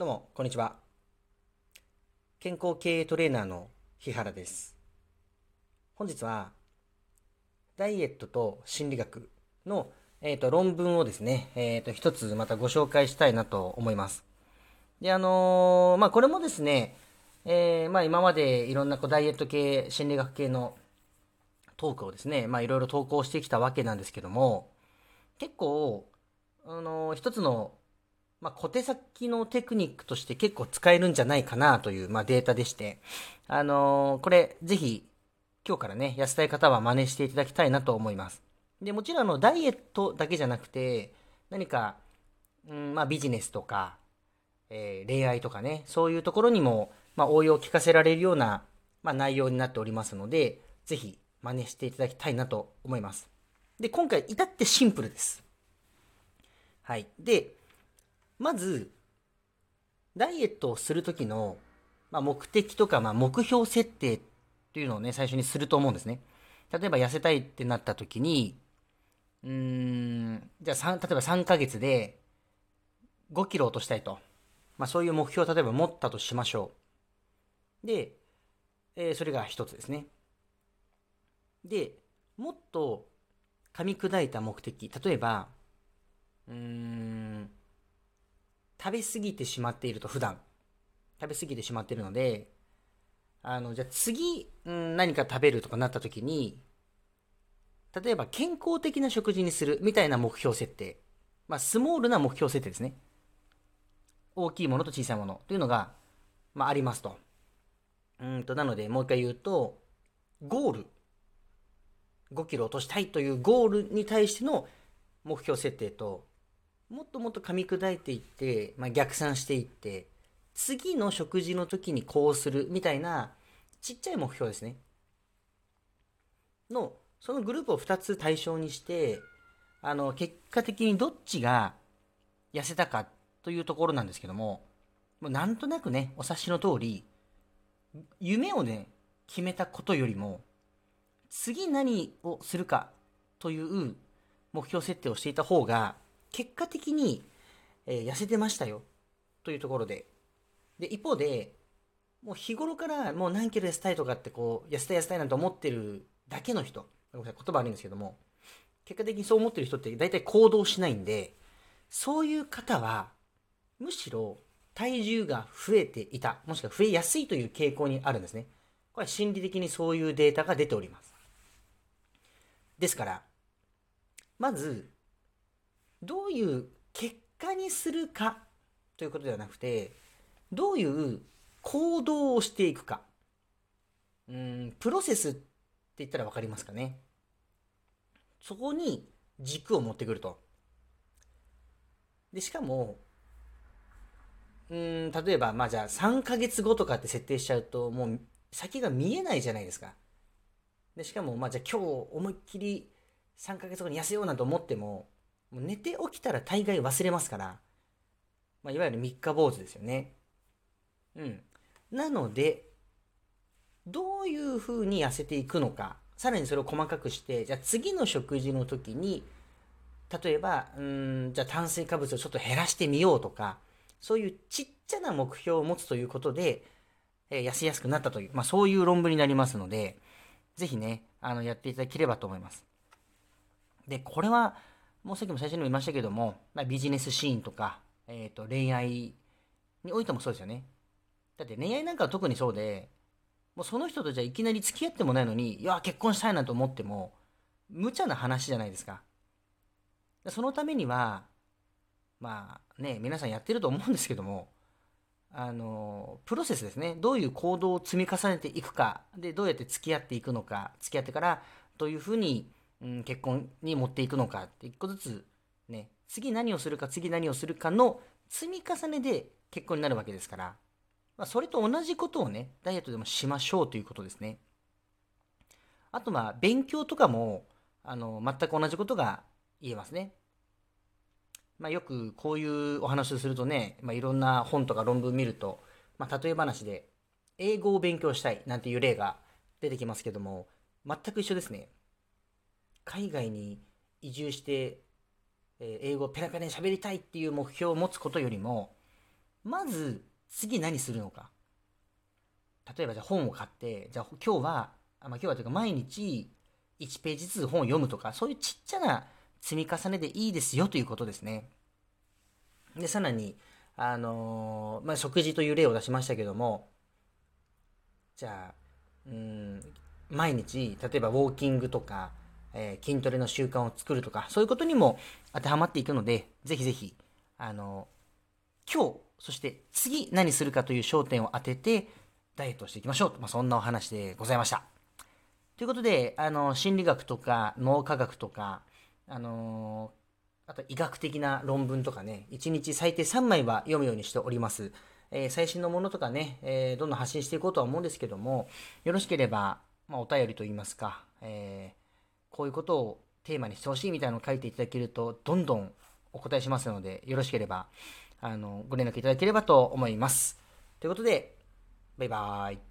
どうも、こんにちは。健康経営トレーナーの日原です。本日は、ダイエットと心理学の、えー、と論文をですね、えー、と一つまたご紹介したいなと思います。で、あのーまあ、これもですね、えーまあ、今までいろんなこうダイエット系、心理学系のトークをですね、まあ、いろいろ投稿してきたわけなんですけども、結構、あのー一つのまあ、小手先のテクニックとして結構使えるんじゃないかなという、まあ、データでして、あのーこれ、ぜひ、今日からね、痩せたい方は真似していただきたいなと思います。で、もちろん、あの、ダイエットだけじゃなくて、何か、うん、まあ、ビジネスとか、えー恋愛とかね、そういうところにも、まあ、応用を聞かせられるような、まあ、内容になっておりますので、ぜひ、真似していただきたいなと思います。で、今回、至ってシンプルです。はい。で、まず、ダイエットをするときの、まあ、目的とか、まあ、目標設定っていうのをね、最初にすると思うんですね。例えば痩せたいってなったときに、うーん、じゃあ、例えば3ヶ月で5キロ落としたいと。まあ、そういう目標を例えば持ったとしましょう。で、えーそれが一つですね。で、もっと噛み砕いた目的。例えば、うーん、食べ過ぎてしまっていると、普段。食べ過ぎてしまっているので、あの、じゃあ次、うん、何か食べるとかなった時に、例えば健康的な食事にするみたいな目標設定。まあ、スモールな目標設定ですね。大きいものと小さいものというのが、まあ、ありますと。うんと、なので、もう一回言うと、ゴール。5キロ落としたいというゴールに対しての目標設定と、もっともっと噛み砕いていって、まあ、逆算していって、次の食事の時にこうするみたいなちっちゃい目標ですね。の、そのグループを2つ対象にして、あの、結果的にどっちが痩せたかというところなんですけども、もうなんとなくね、お察しの通り、夢をね、決めたことよりも、次何をするかという目標設定をしていた方が、結果的に、えー痩せてましたよというところで。で、一方で、もう日頃からもう何キロ痩せたいとかってこう、痩せたい痩せたいなんて思ってるだけの人、ごめんなさい、言葉悪いんですけども、結果的にそう思ってる人って大体行動しないんで、そういう方は、むしろ体重が増えていた、もしくは増えやすいという傾向にあるんですね。これは心理的にそういうデータが出ております。ですから、まず、どういう結果にするかということではなくて、どういう行動をしていくか。うん、プロセスって言ったら分かりますかね。そこに軸を持ってくると。で、しかも、うん、例えば、まあじゃあ3ヶ月後とかって設定しちゃうと、もう先が見えないじゃないですか。で、しかも、まあじゃあ今日思いっきり3ヶ月後に痩せようなんて思っても、もう寝て起きたら大概忘れますから、まあ、いわゆる三日坊主ですよね。うん。なので、どういうふうに痩せていくのか、さらにそれを細かくして、じゃあ次の食事の時に、例えば、うん、じゃあ炭水化物をちょっと減らしてみようとか、そういうちっちゃな目標を持つということで、えー痩せやすくなったという、まあそういう論文になりますので、ぜひね、あの、やっていただければと思います。で、これは、もうさっきも最初にも言いましたけども、まあ、ビジネスシーンとか、えっ、と、恋愛においてもそうですよね。だって恋愛なんかは特にそうで、もうその人とじゃあいきなり付き合ってもないのに、いや、結婚したいなと思っても、無茶な話じゃないですか。そのためには、まあね、皆さんやってると思うんですけども、あの、プロセスですね。どういう行動を積み重ねていくか、で、どうやって付き合っていくのか、付き合ってからどういうふうに、うん、結婚に持っていくのかって一個ずつね、次何をするか、次何をするかの積み重ねで結婚になるわけですから、まあ、それと同じことをね、ダイエットでもしましょうということですね。あと、まあ、勉強とかも、あの、全く同じことが言えますね。まあ、よくこういうお話をするとね、まあ、いろんな本とか論文見ると、まあ、例え話で、英語を勉強したいなんていう例が出てきますけども、全く一緒ですね。海外に移住して、えー英語をペラペラに喋りたいっていう目標を持つことよりも、まず次何するのか。例えばじゃあ本を買って、じゃあ今日は、あまあ、今日はというか毎日1ページずつ本を読むとか、そういうちっちゃな積み重ねでいいですよということですね。で、さらに、あのー、まあ、食事という例を出しましたけども、じゃあ、うん、毎日、例えばウォーキングとか、えー、筋トレの習慣を作るとか、そういうことにも当てはまっていくので、ぜひぜひ、あの、今日、そして次何するかという焦点を当てて、ダイエットしていきましょうと、まあ、そんなお話でございました。ということで、あの、心理学とか脳科学とか、あのあと医学的な論文とかね、1日最低3枚は読むようにしております。えー、最新のものとかね、えー、どんどん発信していこうとは思うんですけども、よろしければ、まあ、お便りといいますか、えー、こういうことをテーマにしてほしいみたいなのを書いていただけると、どんどんお答えしますので、よろしければ、あの、ご連絡いただければと思います。ということで、バイバーイ。